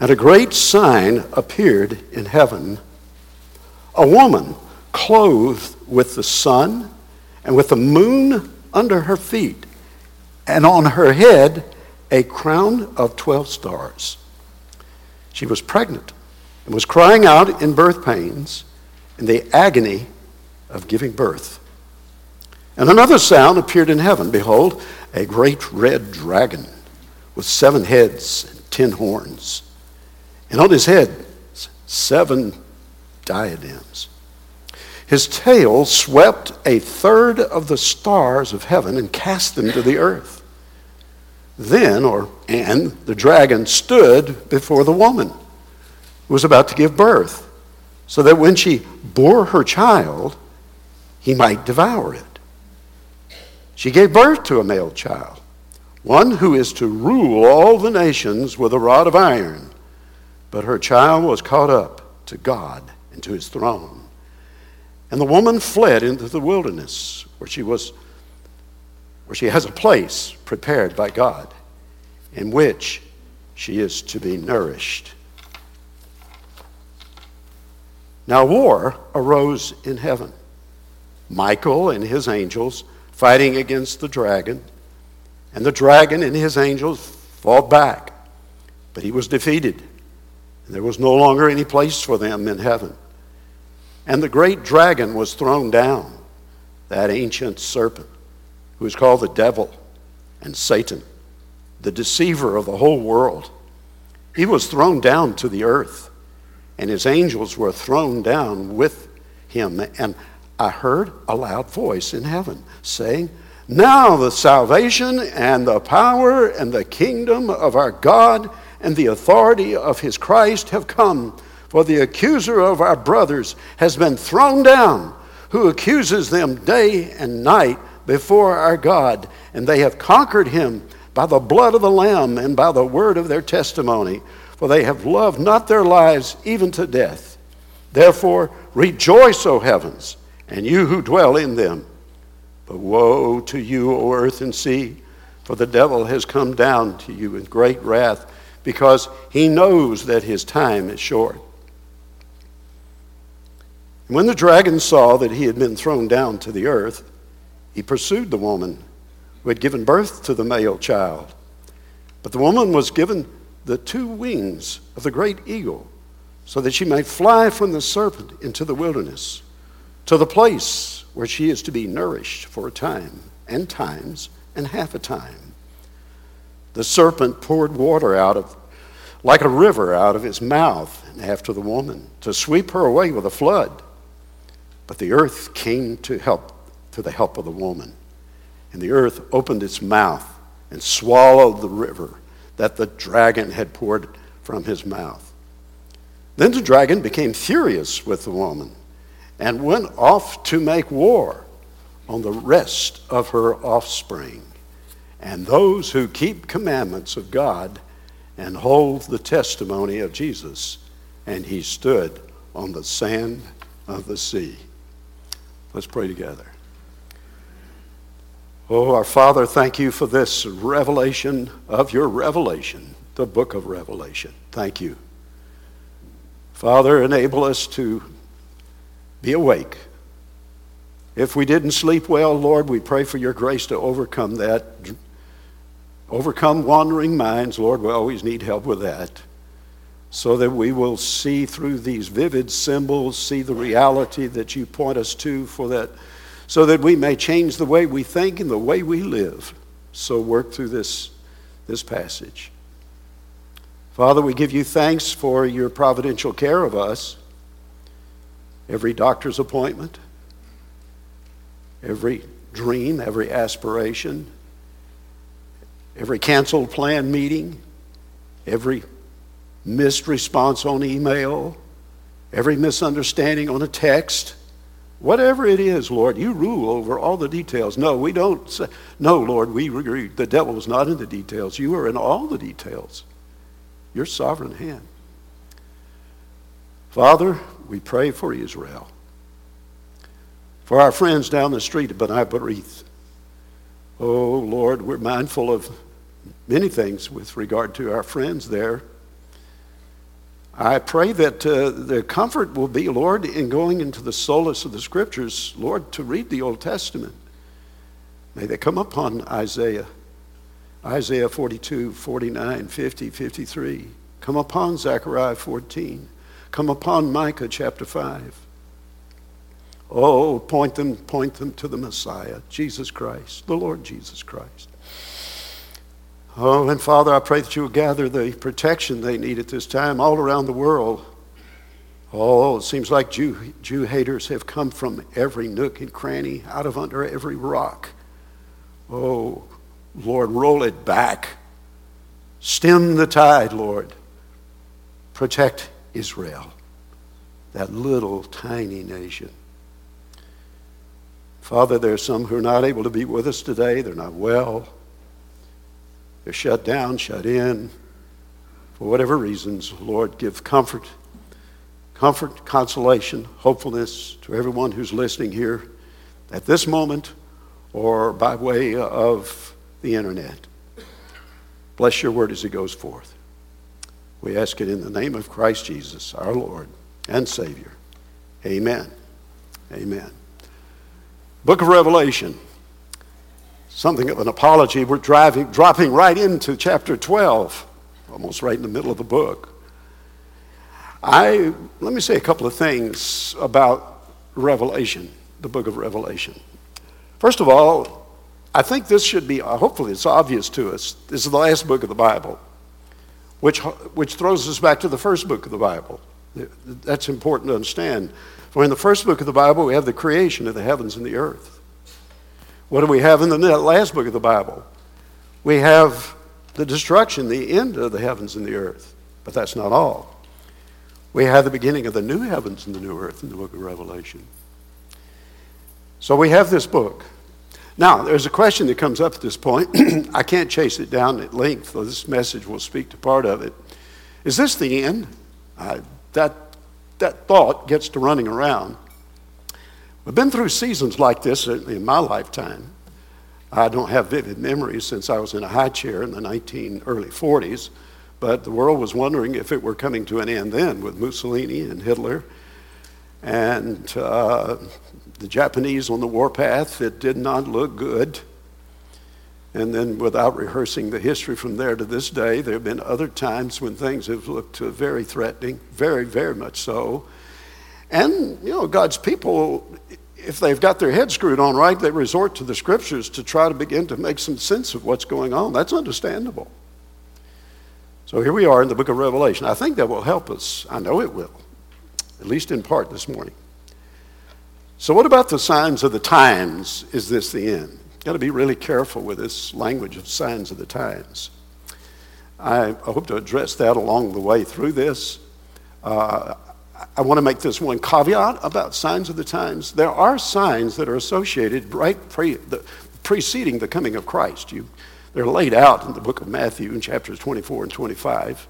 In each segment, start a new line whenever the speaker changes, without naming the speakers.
And a great sign appeared in heaven a woman clothed with the sun and with the moon under her feet, and on her head a crown of 12 stars. She was pregnant and was crying out in birth pains in the agony of giving birth. And another sound appeared in heaven Behold, a great red dragon with seven heads and ten horns, and on his head seven diadems. His tail swept a third of the stars of heaven and cast them to the earth. Then, or and the dragon stood before the woman who was about to give birth, so that when she bore her child, he might devour it. She gave birth to a male child, one who is to rule all the nations with a rod of iron. But her child was caught up to God and to his throne. And the woman fled into the wilderness where she was where she has a place prepared by God in which she is to be nourished. Now war arose in heaven. Michael and his angels fighting against the dragon. And the dragon and his angels fought back, but he was defeated. There was no longer any place for them in heaven. And the great dragon was thrown down, that ancient serpent, who is called the devil and Satan, the deceiver of the whole world. He was thrown down to the earth, and his angels were thrown down with him. And I heard a loud voice in heaven saying, Now the salvation and the power and the kingdom of our God and the authority of his Christ have come. For the accuser of our brothers has been thrown down, who accuses them day and night before our God. And they have conquered him by the blood of the Lamb and by the word of their testimony. For they have loved not their lives even to death. Therefore, rejoice, O heavens and you who dwell in them. But woe to you, O earth and sea, for the devil has come down to you in great wrath, because he knows that his time is short. When the dragon saw that he had been thrown down to the earth, he pursued the woman who had given birth to the male child. But the woman was given the two wings of the great eagle, so that she might fly from the serpent into the wilderness to the place where she is to be nourished for a time and times and half a time. The serpent poured water out of, like a river, out of his mouth after the woman to sweep her away with a flood. But the earth came to help, to the help of the woman. And the earth opened its mouth and swallowed the river that the dragon had poured from his mouth. Then the dragon became furious with the woman and went off to make war on the rest of her offspring and those who keep commandments of God and hold the testimony of Jesus. And he stood on the sand of the sea. Let's pray together. Oh, our Father, thank you for this revelation of your revelation, the book of Revelation. Thank you. Father, enable us to be awake. If we didn't sleep well, Lord, we pray for your grace to overcome that. Overcome wandering minds, Lord, we always need help with that. So that we will see through these vivid symbols, see the reality that you point us to for that, so that we may change the way we think and the way we live. So work through this, this passage. Father, we give you thanks for your providential care of us every doctor's appointment, every dream, every aspiration, every canceled plan meeting, every missed response on email, every misunderstanding on a text. Whatever it is, Lord, you rule over all the details. No, we don't say, no, Lord, we agree. The devil is not in the details. You are in all the details. Your sovereign hand. Father, we pray for Israel. For our friends down the street of B'nai B'rith. Oh, Lord, we're mindful of many things with regard to our friends there. I pray that uh, the comfort will be, Lord, in going into the solace of the scriptures, Lord, to read the Old Testament. May they come upon Isaiah, Isaiah 42, 49, 50, 53. Come upon Zechariah 14. Come upon Micah chapter 5. Oh, point them, point them to the Messiah, Jesus Christ, the Lord Jesus Christ. Oh, and Father, I pray that you will gather the protection they need at this time all around the world. Oh, it seems like Jew, Jew haters have come from every nook and cranny, out of under every rock. Oh, Lord, roll it back. Stem the tide, Lord. Protect Israel, that little tiny nation. Father, there are some who are not able to be with us today. They're not well. They're shut down, shut in. For whatever reasons, Lord, give comfort, comfort, consolation, hopefulness to everyone who's listening here at this moment or by way of the internet. Bless your word as it goes forth. We ask it in the name of Christ Jesus, our Lord and Savior. Amen. Amen. Book of Revelation. Something of an apology. We're driving, dropping right into chapter 12, almost right in the middle of the book. I, let me say a couple of things about Revelation, the book of Revelation. First of all, I think this should be, uh, hopefully, it's obvious to us. This is the last book of the Bible which, which throws us back to the first book of the Bible. That's important to understand. For in the first book of the Bible, we have the creation of the heavens and the earth. What do we have in the last book of the Bible? We have the destruction, the end of the heavens and the earth. But that's not all. We have the beginning of the new heavens and the new earth in the book of Revelation. So we have this book. Now, there's a question that comes up at this point. I can't chase it down at length, though this message will speak to part of it. Is this the end? That, that thought gets to running around. I've been through seasons like this in my lifetime. I don't have vivid memories since I was in a high chair in the 19 early 40s, but the world was wondering if it were coming to an end then with Mussolini and Hitler and uh, the Japanese on the warpath, it did not look good. And then, without rehearsing the history from there to this day, there have been other times when things have looked very threatening, very, very much so. And, you know, God's people, if they've got their head screwed on right, they resort to the scriptures to try to begin to make some sense of what's going on. That's understandable. So here we are in the book of Revelation. I think that will help us. I know it will, at least in part this morning. So, what about the signs of the times? Is this the end? Got to be really careful with this language of signs of the times. I, hope to address that along the way through this. Uh, I want to make this one caveat about signs of the times. There are signs that are associated right pre, the, preceding the coming of Christ. You, they're laid out in the book of Matthew in chapters 24 and 25.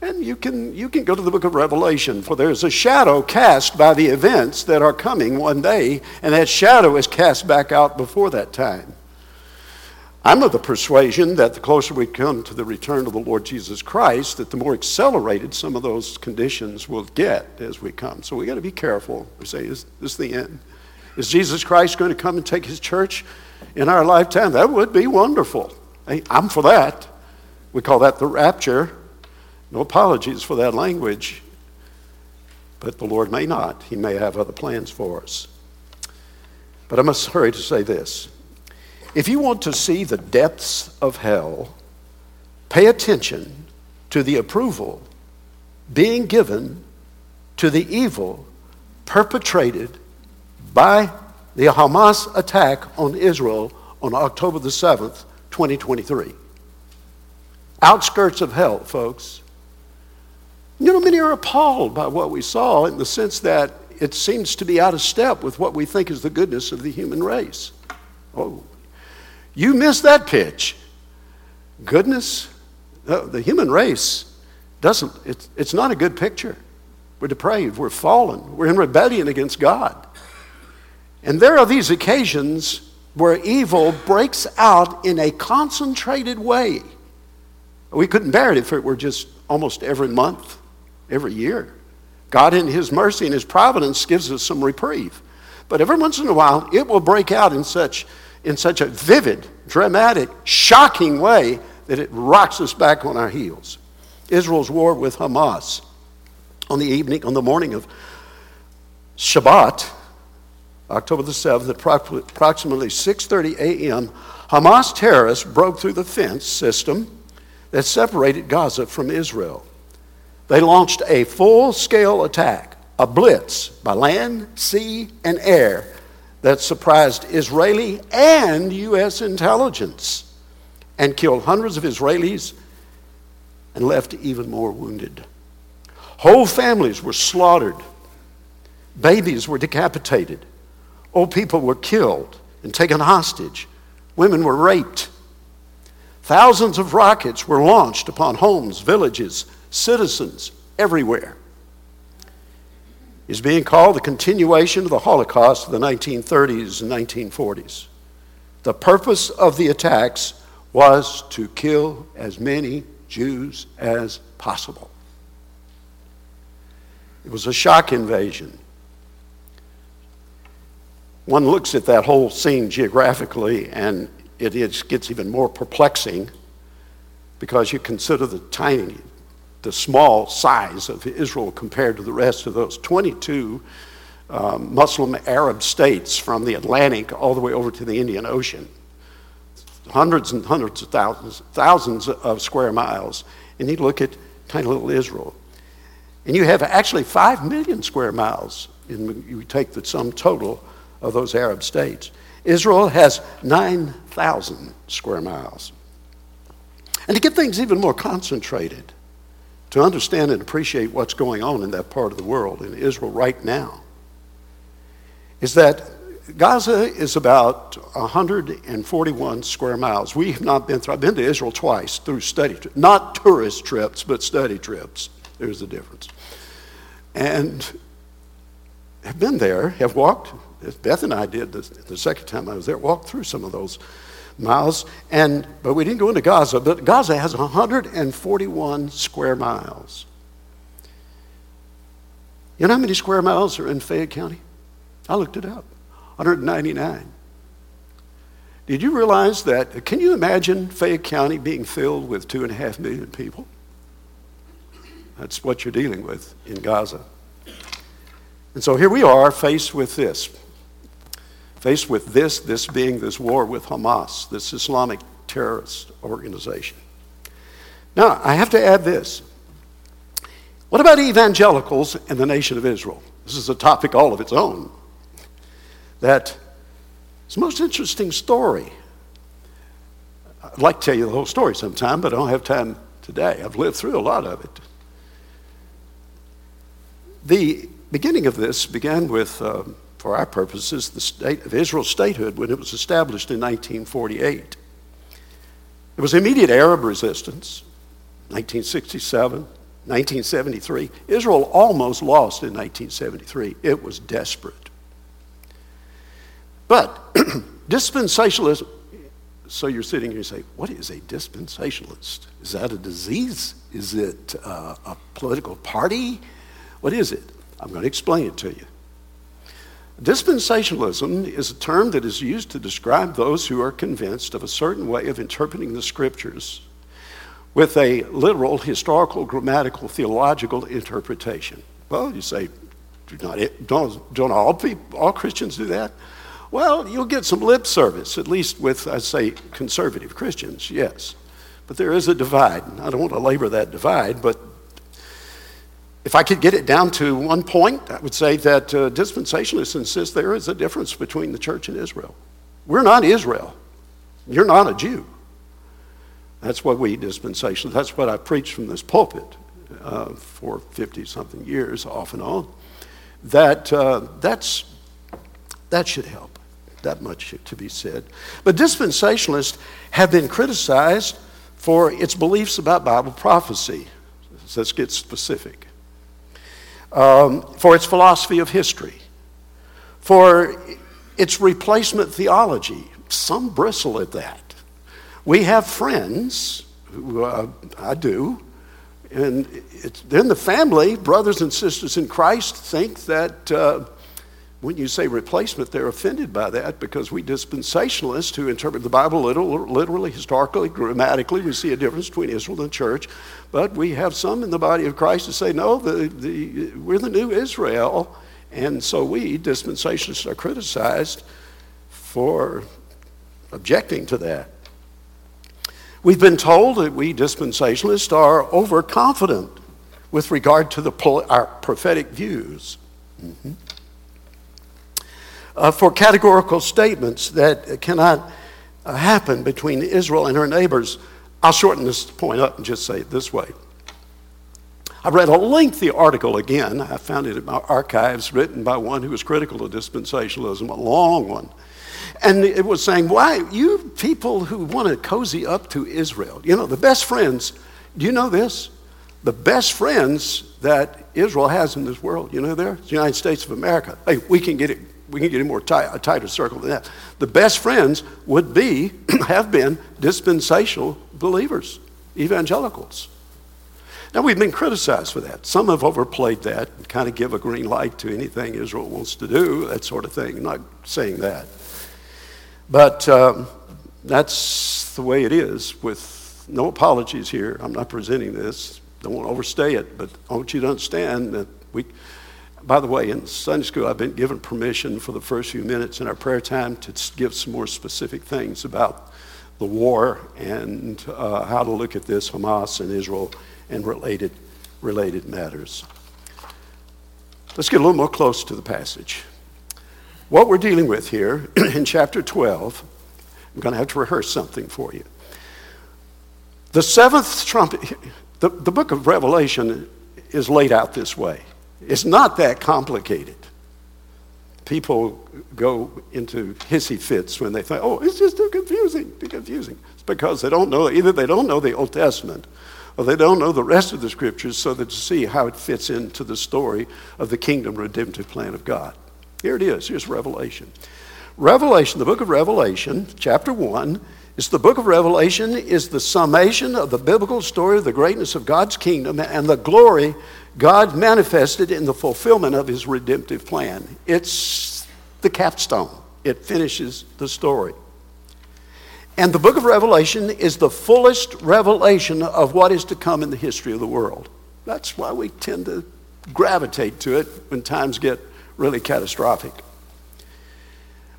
And you can, you can go to the book of Revelation, for there's a shadow cast by the events that are coming one day, and that shadow is cast back out before that time. I'm of the persuasion that the closer we come to the return of the Lord Jesus Christ, that the more accelerated some of those conditions will get as we come. So we got to be careful. We say, is this the end? Is Jesus Christ going to come and take his church in our lifetime? That would be wonderful. Hey, I'm for that. We call that the rapture. No apologies for that language, but the Lord may not. He may have other plans for us. But I must hurry to say this. If you want to see the depths of hell, pay attention to the approval being given to the evil perpetrated by the Hamas attack on Israel on October the 7th, 2023. Outskirts of hell, folks. You know, many are appalled by what we saw in the sense that it seems to be out of step with what we think is the goodness of the human race. Oh, you missed that pitch. Goodness, the human race doesn't, it's, it's not a good picture. We're depraved, we're fallen, we're in rebellion against God. And there are these occasions where evil breaks out in a concentrated way. We couldn't bear it if it were just almost every month every year. God, in His mercy and His providence, gives us some reprieve. But every once in a while, it will break out in such, in such a vivid, dramatic, shocking way that it rocks us back on our heels. Israel's war with Hamas on the evening, on the morning of Shabbat, October the 7th, at approximately 6:30 a.m., Hamas terrorists broke through the fence system that separated Gaza from Israel. They launched a full-scale attack, a blitz by land, sea, and air that surprised Israeli and U.S. intelligence and killed hundreds of Israelis and left even more wounded. Whole families were slaughtered, babies were decapitated, old people were killed and taken hostage, women were raped. Thousands of rockets were launched upon homes, villages, citizens everywhere. It's being called the continuation of the Holocaust of the 1930s and 1940s. The purpose of the attacks was to kill as many Jews as possible. It was a shock invasion. One looks at that whole scene geographically, and it gets even more perplexing because you consider the tiny, the small size of Israel compared to the rest of those 22 um, Muslim Arab states from the Atlantic all the way over to the Indian Ocean hundreds and hundreds of thousands, thousands of square miles. And you look at tiny little Israel. And you have actually 5 million square miles. And you take the sum total of those Arab states. Israel has 9,000 square miles. And to get things even more concentrated, to understand and appreciate what's going on in that part of the world, in Israel right now, is that Gaza is about 141 square miles. We have not been through, I've been to Israel twice through study, trips, not tourist trips, but study trips. There's a difference. And have been there, have walked, as Beth and I did the, the second time I was there, walked through some of those miles. And, but we didn't go into Gaza, but Gaza has 141 square miles. You know how many square miles are in Fayette County? I looked it up. 199. Did you realize that? Can you imagine Fayette County being filled with two and a half million people? That's what you're dealing with in Gaza. And so here we are faced with this. Faced with this, this being this war with Hamas, this Islamic terrorist organization. Now, I have to add this. What about evangelicals and the nation of Israel? This is a topic all of its own that it's the most interesting story. I'd like to tell you the whole story sometime, but I don't have time today. I've lived through a lot of it. The beginning of this began with, um, for our purposes, the state of Israel's statehood when it was established in 1948. There was immediate Arab resistance, 1967, 1973. Israel almost lost in 1973. It was desperate. But dispensationalism, so you're sitting here and you say, what is a dispensationalist? Is that a disease? Is it uh, a political party? What is it? I'm going to explain it to you. Dispensationalism is a term that is used to describe those who are convinced of a certain way of interpreting the scriptures with a literal, historical, grammatical, theological interpretation. Well, you say, do not, don't, don't all, people, all Christians do that? Well, you'll get some lip service, at least with, I say, conservative Christians, yes. But there is a divide. I don't want to labor that divide, but if I could get it down to one point, I would say that uh, dispensationalists insist there is a difference between the church and Israel. We're not Israel. You're not a Jew. That's what we dispensationalists, that's what I preached from this pulpit uh, for 50 something years, off and on. That, uh, that's, that should help that much to be said. But dispensationalists have been criticized for its beliefs about Bible prophecy. So let's get specific. Um, for its philosophy of history, for its replacement theology. Some bristle at that. We have friends, who uh, I do, And then the family, brothers and sisters in Christ, think that uh, when you say replacement, they're offended by that because we dispensationalists who interpret the Bible literally, historically, grammatically, we see a difference between Israel and the church. But we have some in the body of Christ who say, no, the, the, we're the new Israel. And so we, dispensationalists, are criticized for objecting to that. We've been told that we dispensationalists are overconfident with regard to the, our prophetic views. Mm-hmm. Uh, for categorical statements that cannot uh, happen between Israel and her neighbors, I'll shorten this point up and just say it this way. I read a lengthy article again. I found it in my archives, written by one who was critical of dispensationalism, a long one. And it was saying, why, you people who want to cozy up to Israel, you know, the best friends, do you know this? The best friends that Israel has in this world, you know, there, the United States of America. Hey, we can get it, we can get a more tight, a tighter circle than that. The best friends would be, have been dispensational believers, evangelicals. Now, we've been criticized for that. Some have overplayed that and kind of give a green light to anything Israel wants to do, that sort of thing. I'm not saying that. But um, that's the way it is with no apologies here. I'm not presenting this. Don't want to overstay it, but I want you to understand that we, by the way, in Sunday school, I've been given permission for the first few minutes in our prayer time to give some more specific things about the war and uh, how to look at this, Hamas and Israel, and related, related matters. Let's get a little more close to the passage. What we're dealing with here in chapter 12, I'm going to have to rehearse something for you. The seventh trumpet, the, the book of Revelation is laid out this way. It's not that complicated. People go into hissy fits when they think, oh, it's just too confusing, too confusing. It's because they don't know, either they don't know the Old Testament or they don't know the rest of the scriptures so that to see how it fits into the story of the kingdom redemptive plan of God. Here it is. Here's Revelation. Revelation, the book of Revelation, chapter 1, is the book of Revelation is the summation of the biblical story of the greatness of God's kingdom and the glory God manifested in the fulfillment of his redemptive plan. It's the capstone. It finishes the story. And the book of Revelation is the fullest revelation of what is to come in the history of the world. That's why we tend to gravitate to it when times get really catastrophic.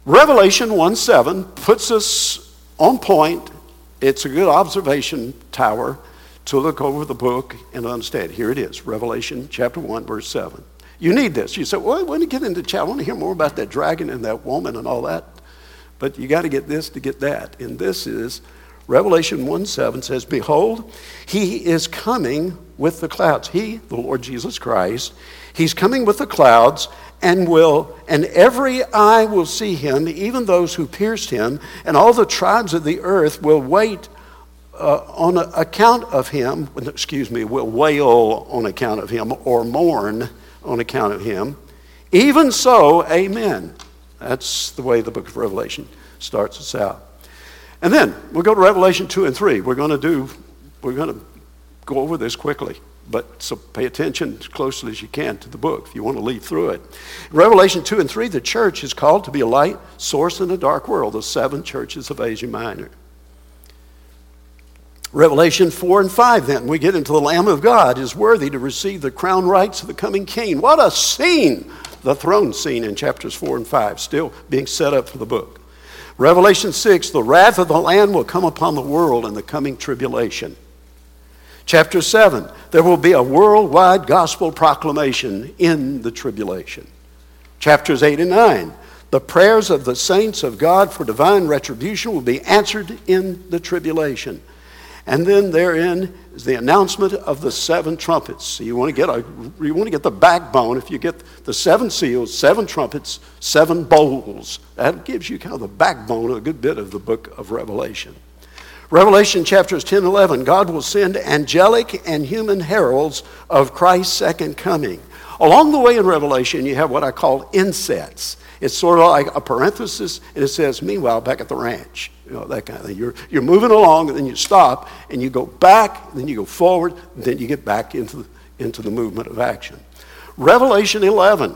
Revelation 1 7 puts us on point. It's a good observation tower to look over the book and understand. Here it is Revelation chapter 1, verse 7. You need this. You say, well, when you get into chat, I want to hear more about that dragon and that woman and all that. But you got to get this to get that. And this is Revelation 1 7 says, Behold, he is coming with the clouds. He, the Lord Jesus Christ, he's coming with the clouds, and will and every eye will see him even those who pierced him and all the tribes of the earth will wait uh, on account of him excuse me will wail on account of him or mourn on account of him even so amen that's the way the book of revelation starts us out and then we'll go to revelation 2 and 3 we're going to do we're going to go over this quickly but so pay attention as closely as you can to the book if you want to lead through it. Revelation 2 and 3, the church is called to be a light source in a dark world, the seven churches of Asia Minor. Revelation 4 and 5, then, we get into the Lamb of God is worthy to receive the crown rights of the coming king. What a scene! The throne scene in chapters 4 and 5, still being set up for the book. Revelation 6, the wrath of the Lamb will come upon the world in the coming tribulation. Chapter 7, there will be a worldwide gospel proclamation in the tribulation. Chapters 8 and 9, the prayers of the saints of God for divine retribution will be answered in the tribulation. And then therein is the announcement of the seven trumpets. So you want to get a, you want to get the backbone. If you get the seven seals, seven trumpets, seven bowls, that gives you kind of the backbone of a good bit of the book of Revelation. Revelation chapters 10 and 11, God will send angelic and human heralds of Christ's second coming. Along the way in Revelation, you have what I call insets. It's sort of like a parenthesis, and it says, meanwhile, back at the ranch. You know, that kind of thing. You're, you're moving along, and then you stop, and you go back, then you go forward, then you get back into the, into the movement of action. Revelation 11.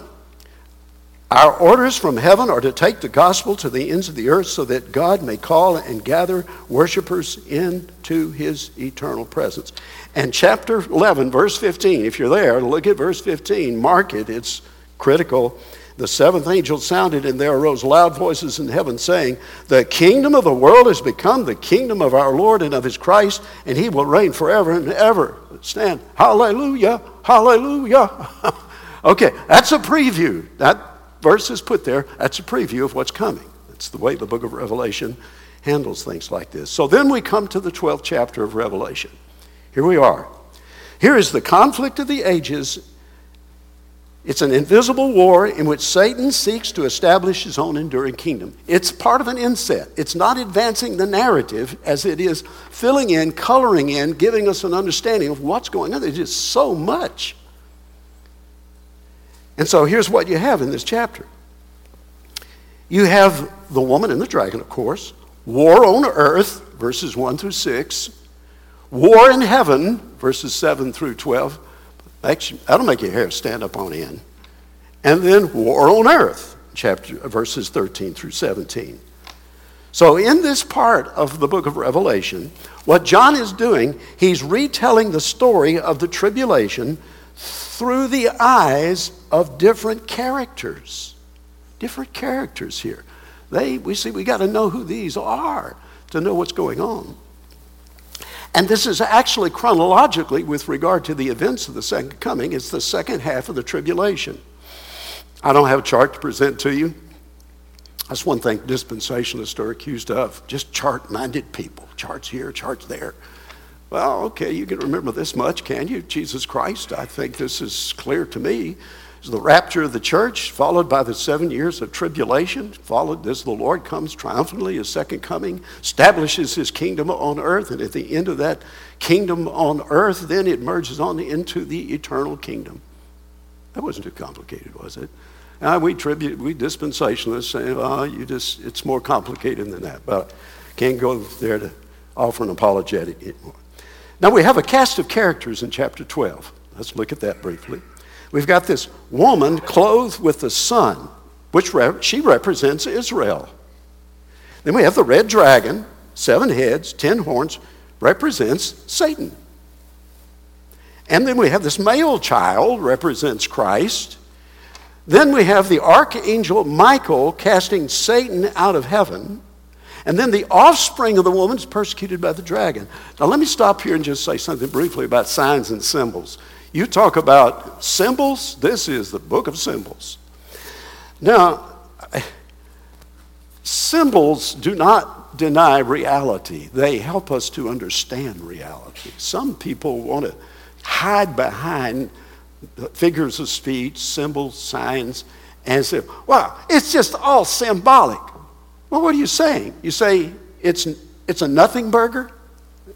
Our orders from heaven are to take the gospel to the ends of the earth so that God may call and gather worshipers into his eternal presence. And chapter 11, verse 15, if you're there, look at verse 15, mark it, it's critical. The seventh angel sounded, and there arose loud voices in heaven saying, The kingdom of the world has become the kingdom of our Lord and of his Christ, and he will reign forever and ever. Stand. Hallelujah! Hallelujah! okay, that's a preview. That verse is put there. That's a preview of what's coming. That's the way the book of Revelation handles things like this. So then we come to the 12th chapter of Revelation. Here we are. Here is the conflict of the ages it's an invisible war in which Satan seeks to establish his own enduring kingdom. It's part of an inset. It's not advancing the narrative as it is filling in, coloring in, giving us an understanding of what's going on. There's just so much. And so here's what you have in this chapter you have the woman and the dragon, of course, war on earth, verses 1 through 6, war in heaven, verses 7 through 12 Actually, that'll make your hair stand up on end. And then war on earth, chapter verses 13 through 17. So in this part of the book of Revelation, what John is doing, he's retelling the story of the tribulation through the eyes of different characters. Different characters here. They, we see, we got to know who these are to know what's going on. And this is actually chronologically with regard to the events of the second coming. It's the second half of the tribulation. I don't have a chart to present to you. That's one thing dispensationalists are accused of just chart minded people. Charts here, charts there. Well, okay, you can remember this much, can you? Jesus Christ, I think this is clear to me the rapture of the church, followed by the seven years of tribulation, followed as the Lord comes triumphantly, his second coming, establishes his kingdom on earth, and at the end of that kingdom on earth, then it merges on into the eternal kingdom. That wasn't too complicated, was it? Now, we tribute, we dispensationalists say, oh, you just, it's more complicated than that, but can't go there to offer an apologetic anymore. Now, we have a cast of characters in chapter 12. Let's look at that briefly. We've got this woman clothed with the sun, which she represents Israel. Then we have the red dragon, seven heads, ten horns, represents Satan. And then we have this male child, represents Christ. Then we have the archangel Michael casting Satan out of heaven. And then the offspring of the woman is persecuted by the dragon. Now, let me stop here and just say something briefly about signs and symbols. You talk about symbols, this is the book of symbols. Now, symbols do not deny reality, they help us to understand reality. Some people want to hide behind figures of speech, symbols, signs, and say, well, it's just all symbolic. Well, what are you saying? You say it's, it's a nothing burger?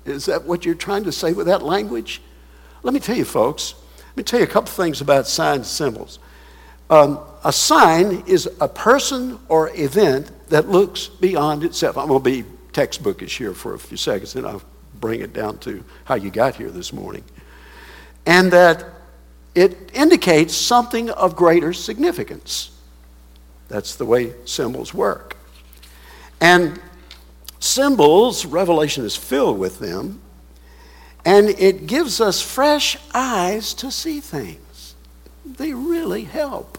Is that what you're trying to say with that language? Let me tell you, folks, let me tell you a couple things about signs and symbols. Um, a sign is a person or event that looks beyond itself. I'm going to be textbookish here for a few seconds, and I'll bring it down to how you got here this morning. And that it indicates something of greater significance. That's the way symbols work. And symbols, Revelation is filled with them, and it gives us fresh eyes to see things. They really help.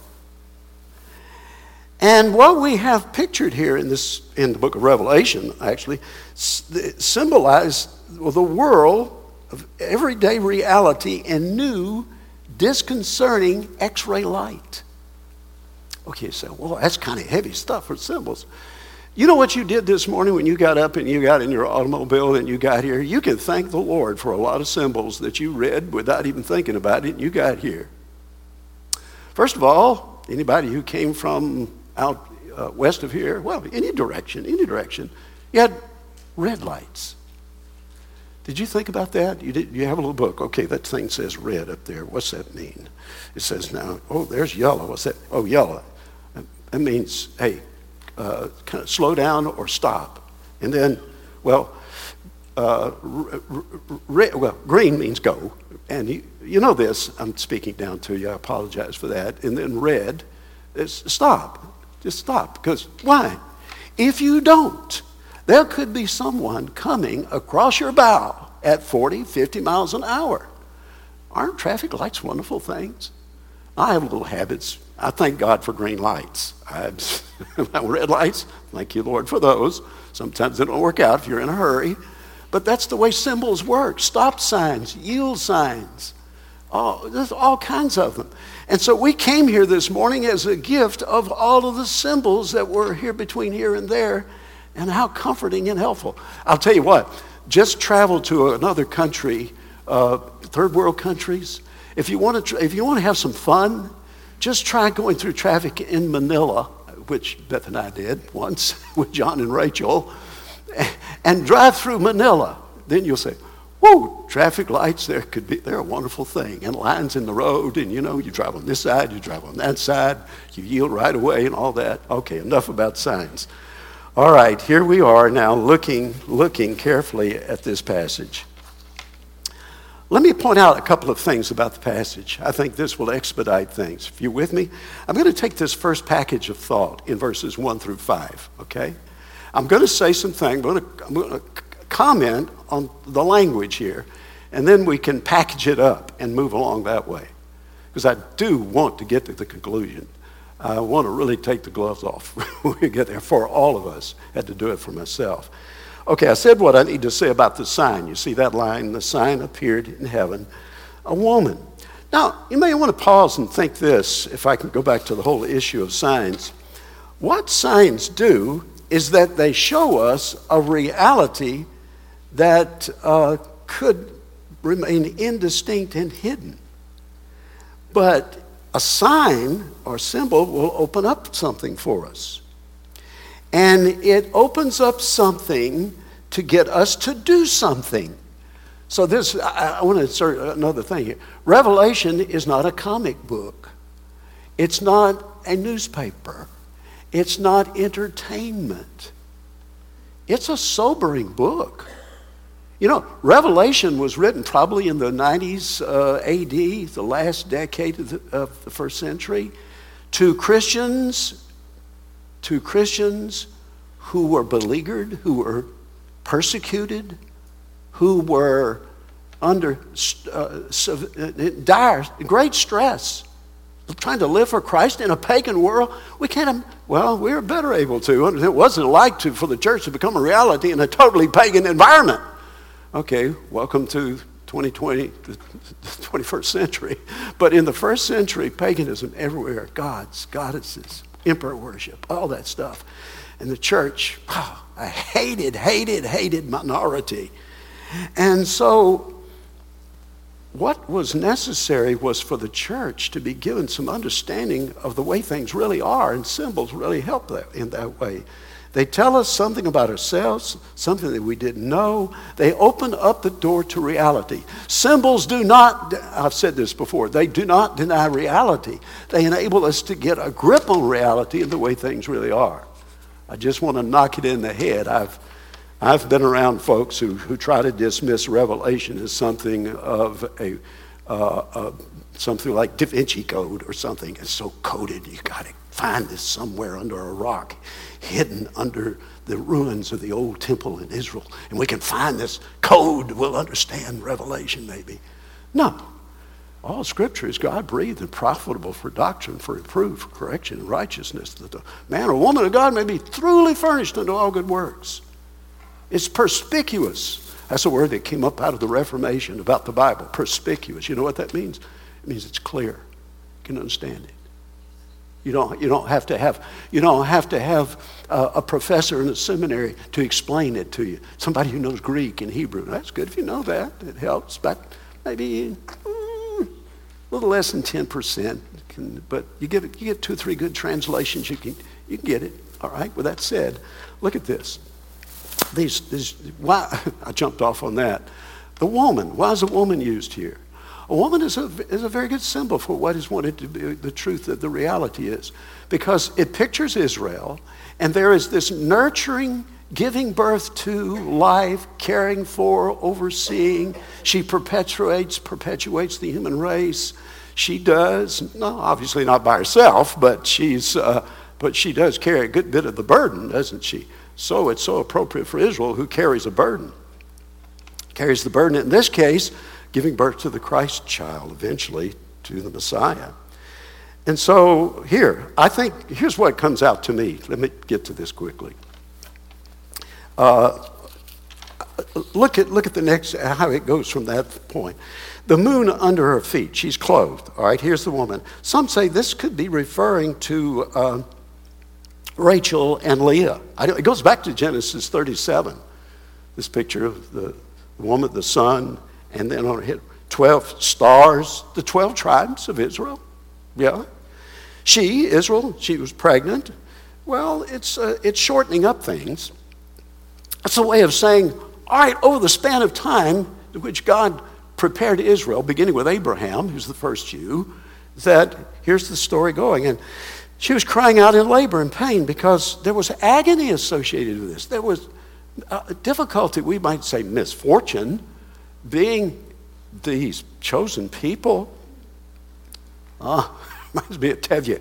And what we have pictured here in this in the book of Revelation actually symbolize the world of everyday reality in new disconcerting x-ray light. Okay, so well that's kind of heavy stuff for symbols. You know what you did this morning when you got up and you got in your automobile and you got here? You can thank the Lord for a lot of symbols that you read without even thinking about it and you got here. First of all, anybody who came from out uh, west of here, well, any direction, any direction, you had red lights. Did you think about that? You, did, you have a little book. Okay, that thing says red up there. What's that mean? It says now, oh, there's yellow. What's that? Oh, yellow. That means, hey, uh, kind of slow down or stop. And then, well, uh, red, well, green means go. And you, you know this. I'm speaking down to you. I apologize for that. And then red is stop. Just stop. Because why? If you don't, there could be someone coming across your bow at 40, 50 miles an hour. Aren't traffic lights wonderful things? I have little habits. I thank God for green lights. Red lights, thank you, Lord, for those. Sometimes they don't work out if you're in a hurry. But that's the way symbols work stop signs, yield signs. Oh, there's all kinds of them. And so we came here this morning as a gift of all of the symbols that were here between here and there and how comforting and helpful. I'll tell you what, just travel to another country, uh, third world countries. If you, want to, if you want to have some fun, just try going through traffic in Manila, which Beth and I did once with John and Rachel, and drive through Manila. Then you'll say, Whoa, traffic lights there could be, they're a wonderful thing. And lines in the road, and you know, you drive on this side, you drive on that side, you yield right away, and all that. Okay, enough about signs. All right, here we are now looking, looking carefully at this passage. Let me point out a couple of things about the passage. I think this will expedite things. If you're with me, I'm going to take this first package of thought in verses 1 through 5, okay? I'm going to say some things, I'm going to, I'm going to comment on the language here, and then we can package it up and move along that way. Because I do want to get to the conclusion. I want to really take the gloves off when we get there for all of us. I had to do it for myself. Okay, I said what I need to say about the sign. You see that line? The sign appeared in heaven, a woman. Now, you may want to pause and think this, if I can go back to the whole issue of signs. What signs do is that they show us a reality that uh, could remain indistinct and hidden. But a sign or symbol will open up something for us. And it opens up something to get us to do something. So, this, I, I want to insert another thing here. Revelation is not a comic book, it's not a newspaper, it's not entertainment. It's a sobering book. You know, Revelation was written probably in the 90s uh, AD, the last decade of the, of the first century, to Christians, to Christians who were beleaguered, who were persecuted, who were under uh, dire, great stress, trying to live for Christ in a pagan world. We can't, well, we are better able to. It wasn't like to for the church to become a reality in a totally pagan environment. Okay, welcome to 2020, the 21st century. But in the first century, paganism everywhere, gods, goddesses, emperor worship, all that stuff. And the church, oh, a hated, hated, hated minority. And so, what was necessary was for the church to be given some understanding of the way things really are, and symbols really help that in that way. They tell us something about ourselves, something that we didn't know. They open up the door to reality. Symbols do not, I've said this before, they do not deny reality. They enable us to get a grip on reality and the way things really are. I just want to knock it in the head. I've, I've been around folks who, who try to dismiss Revelation as something of a, uh, uh, something like Da Vinci Code or something. It's so coded, you got to find this somewhere under a rock hidden under the ruins of the old temple in Israel. And we can find this code, we'll understand Revelation maybe. No. All scripture is God breathed and profitable for doctrine, for reproof, for correction, and righteousness, that the man or woman of God may be truly furnished unto all good works. It's perspicuous. That's a word that came up out of the Reformation about the Bible. Perspicuous. You know what that means? It means it's clear. You can understand it. You don't, you don't have to have, you don't have, to have a, a professor in a seminary to explain it to you. Somebody who knows Greek and Hebrew. That's good if you know that. It helps. But maybe mm, a little less than 10%. Can, but you get, you get two or three good translations, you can, you can get it. All right, with that said, look at this. These, these, why, I jumped off on that. The woman, why is a woman used here? A woman is a, is a very good symbol for what is wanted to be the truth that the reality is. Because it pictures Israel, and there is this nurturing, giving birth to life, caring for, overseeing. She perpetuates, perpetuates the human race. She does, no, obviously not by herself, but she's, uh, but she does carry a good bit of the burden, doesn't she? So it's so appropriate for Israel who carries a burden. Carries the burden, in this case, giving birth to the Christ child, eventually to the Messiah. And so here, I think, here's what comes out to me. Let me get to this quickly. Uh, look, at, look at the next, how it goes from that point. The moon under her feet, she's clothed. All right, here's the woman. Some say this could be referring to uh, Rachel and Leah. it goes back to Genesis 37, this picture of the woman, the sun, and then on her 12 stars, the 12 tribes of Israel. Yeah. She, Israel, she was pregnant. Well, it's, uh, it's shortening up things. It's a way of saying, all right, over the span of time which God prepared Israel, beginning with Abraham, who's the first Jew, that here's the story going. And she was crying out in labor and pain because there was agony associated with this. There was uh, difficulty, we might say misfortune, being these chosen people. Ah, reminds me of Tevye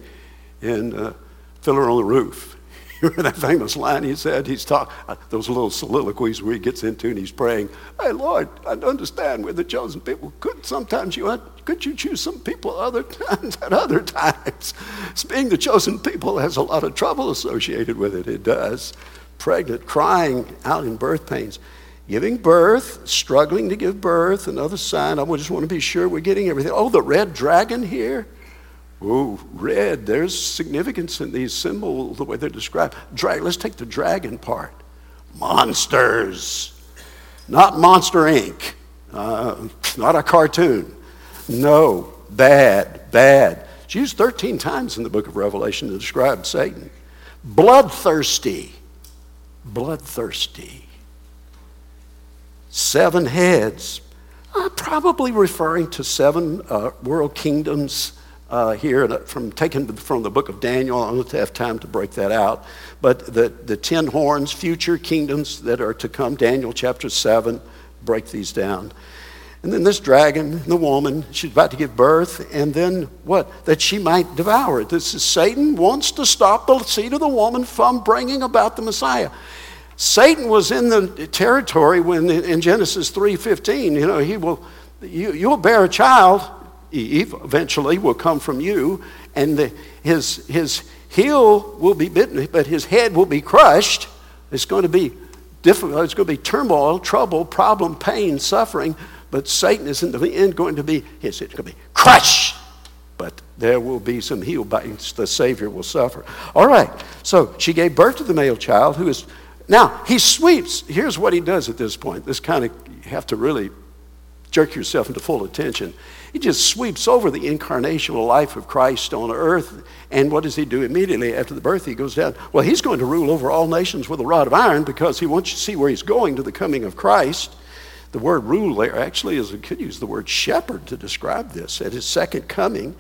in uh, Fiddler on the Roof. You remember that famous line he said? He's talking, uh, those little soliloquies where he gets into and he's praying, Hey, Lord, I don't understand we're the chosen people. Could sometimes you, could you choose some people other times at other times? Being the chosen people has a lot of trouble associated with it. It does. Pregnant, crying out in birth pains giving birth, struggling to give birth, another sign. I just want to be sure we're getting everything. Oh, the red dragon here. Oh, red. There's significance in these symbols, the way they're described. Let's take the dragon part. Monsters. Not Monster Inc., uh, not a cartoon. No, bad, bad. It's used 13 times in the book of Revelation to describe Satan. Bloodthirsty. Bloodthirsty seven heads. Probably referring to seven uh, world kingdoms uh, here from taken from the book of Daniel. I don't have time to break that out. But the, the ten horns, future kingdoms that are to come, Daniel chapter 7, break these down. And then this dragon, the woman, she's about to give birth, and then what? That she might devour it. This is Satan wants to stop the seed of the woman from bringing about the Messiah. Satan was in the territory when in Genesis 3:15, you know, he will you, you'll bear a child, Eve, eventually will come from you, and the, his his heel will be bitten, but his head will be crushed. It's going to be difficult, uh, it's going to be turmoil, trouble, problem, pain, suffering, but Satan is in the end going to be his it's going to be crushed. But there will be some heel bites the Savior will suffer. All right, so she gave birth to the male child who is now, he sweeps. Here's what he does at this point. This kind of, you have to really jerk yourself into full attention. He just sweeps over the incarnational life of Christ on earth. And what does he do immediately after the birth? He goes down. Well, he's going to rule over all nations with a rod of iron because he wants you to see where he's going to the coming of Christ. The word rule there actually is, could use the word shepherd to describe this at his second coming.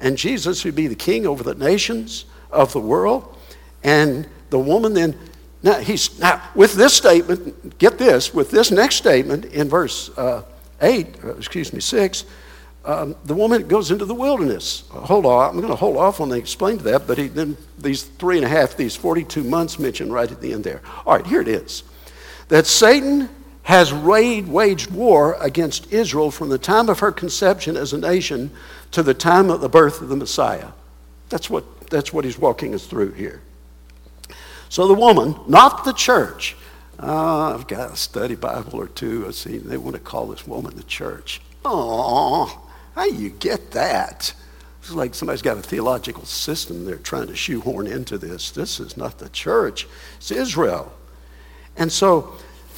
And Jesus would be the king over the nations of the world. And the woman then now, he's, now, with this statement, get this, with this next statement in verse uh, 8, uh, excuse me, 6, um, the woman goes into the wilderness. Uh, hold on, I'm going to hold off on the explain to that, but he, then these three and a half, these 42 months mentioned right at the end there. All right, here it is. That Satan has raid, waged war against Israel from the time of her conception as a nation to the time of the birth of the Messiah. That's what, that's what he's walking us through here. So the woman, not the church. Uh, I've got a study Bible or two. I see they want to call this woman the church. Oh, how you get that? It's like somebody's got a theological system they're trying to shoehorn into this. This is not the church, it's Israel. And so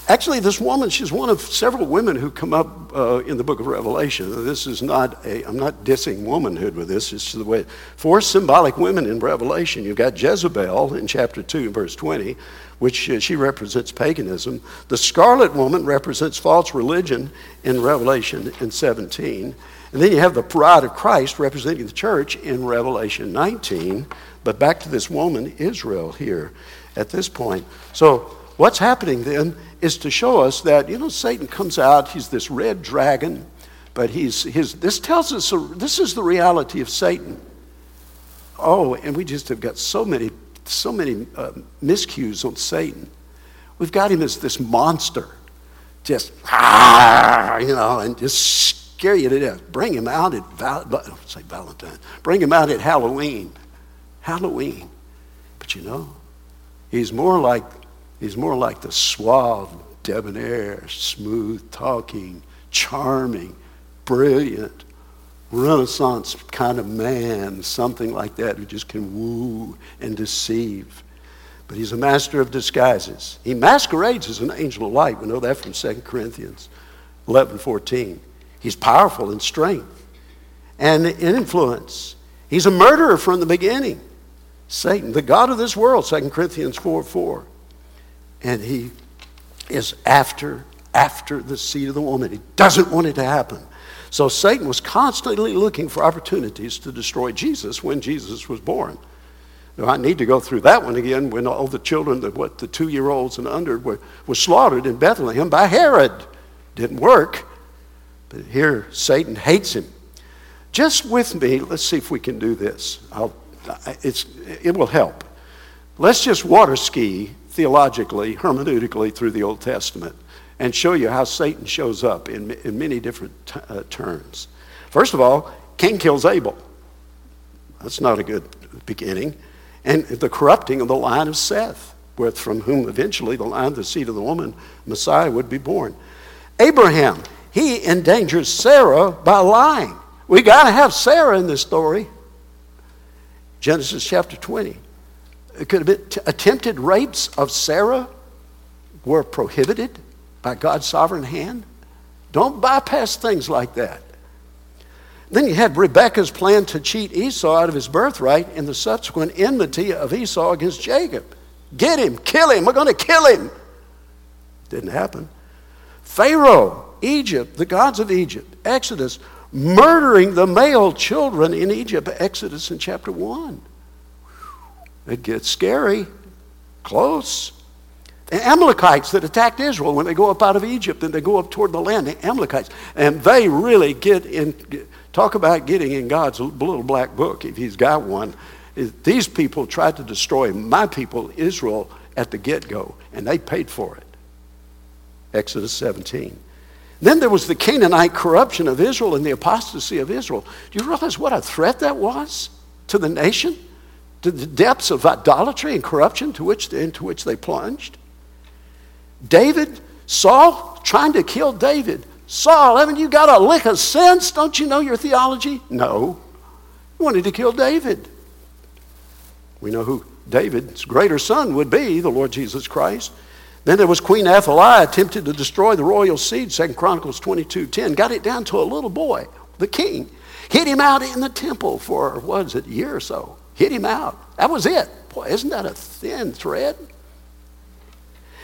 Actually, this woman, she's one of several women who come up uh, in the book of Revelation. This is not a, I'm not dissing womanhood with this. It's the way, four symbolic women in Revelation. You've got Jezebel in chapter 2, verse 20, which uh, she represents paganism. The scarlet woman represents false religion in Revelation in 17. And then you have the bride of Christ representing the church in Revelation 19. But back to this woman, Israel, here at this point. So, what's happening then is to show us that, you know, Satan comes out, he's this red dragon, but he's, his, this tells us, this is the reality of Satan. Oh, and we just have got so many, so many uh, miscues on Satan. We've got him as this monster, just, ah, you know, and just scare you to death. Bring him out at, Val- say Valentine, bring him out at Halloween. Halloween. But you know, he's more like, he's more like the suave, debonair, smooth talking, charming, brilliant, Renaissance kind of man, something like that, who just can woo and deceive. But he's a master of disguises. He masquerades as an angel of light. We know that from 2 Corinthians 11 14. He's powerful in strength and in influence. He's a murderer from the beginning. Satan, the God of this world, 2 Corinthians 4 4. And he is after, after the seed of the woman. He doesn't want it to happen. So Satan was constantly looking for opportunities to destroy Jesus when Jesus was born. Now, I need to go through that one again when all the children, the, what, the two year olds and under, were, were slaughtered in Bethlehem by Herod. Didn't work. But here, Satan hates him. Just with me, let's see if we can do this. I'll, it's, it will help. Let's just water ski theologically, hermeneutically through the Old Testament and show you how Satan shows up in, in many different t- uh, terms. First of all, Cain kills Abel. That's not a good beginning. And the corrupting of the line of Seth, from whom eventually the line, the seed of the woman, Messiah, would be born. Abraham, he endangers Sarah by lying. We got to have Sarah in this story. Genesis chapter 20. Could have been t- attempted rapes of Sarah were prohibited by God's sovereign hand. Don't bypass things like that. Then you had Rebekah's plan to cheat Esau out of his birthright and the subsequent enmity of Esau against Jacob. Get him, kill him, we're going to kill him. Didn't happen. Pharaoh, Egypt, the gods of Egypt, Exodus, murdering the male children in Egypt, Exodus in chapter 1. It gets scary. Close. The Amalekites that attacked Israel when they go up out of Egypt and they go up toward the land, the Amalekites. And they really get in, talk about getting in God's little black book, if he's got one. These people tried to destroy my people, Israel, at the get go, and they paid for it. Exodus 17. Then there was the Canaanite corruption of Israel and the apostasy of Israel. Do you realize what a threat that was to the nation? To the depths of idolatry and corruption to which, into which they plunged? David, Saul, trying to kill David. Saul, haven't you got a lick of sense? Don't you know your theology? No. He wanted to kill David. We know who David's greater son would be, the Lord Jesus Christ. Then there was Queen Athaliah attempted to destroy the royal seed, 2 Chronicles 22 10. Got it down to a little boy, the king. Hit him out in the temple for, what is it, a year or so. Hit him out. That was it. Boy, isn't that a thin thread?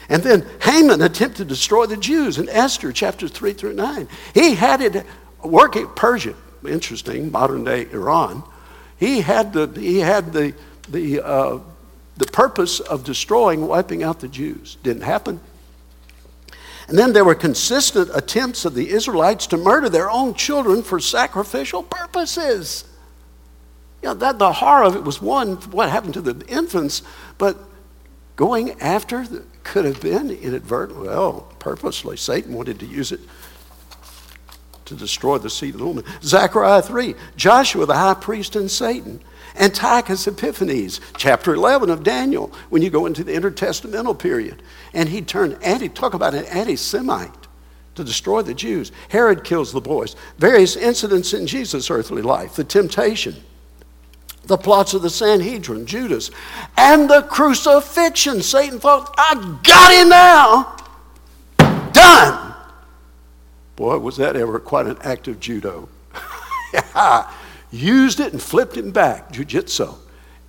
And then Haman attempted to destroy the Jews in Esther chapters 3 through 9. He had it working, Persia, interesting, modern day Iran. He had the, he had the, the uh, the purpose of destroying, wiping out the Jews. Didn't happen. And then there were consistent attempts of the Israelites to murder their own children for sacrificial purposes. You know, that, the horror of it was one, what happened to the infants, but going after could have been inadvertent, well, purposely. Satan wanted to use it to destroy the seed of the woman. Zechariah 3, Joshua the high priest and Satan. Antiochus Epiphanes, chapter 11 of Daniel, when you go into the intertestamental period. And he turned anti, talk about an anti Semite to destroy the Jews. Herod kills the boys. Various incidents in Jesus' earthly life, the temptation, the plots of the Sanhedrin, Judas, and the crucifixion. Satan thought, I got him now. Done. Boy, was that ever quite an act of judo. used it and flipped him back, jujitsu.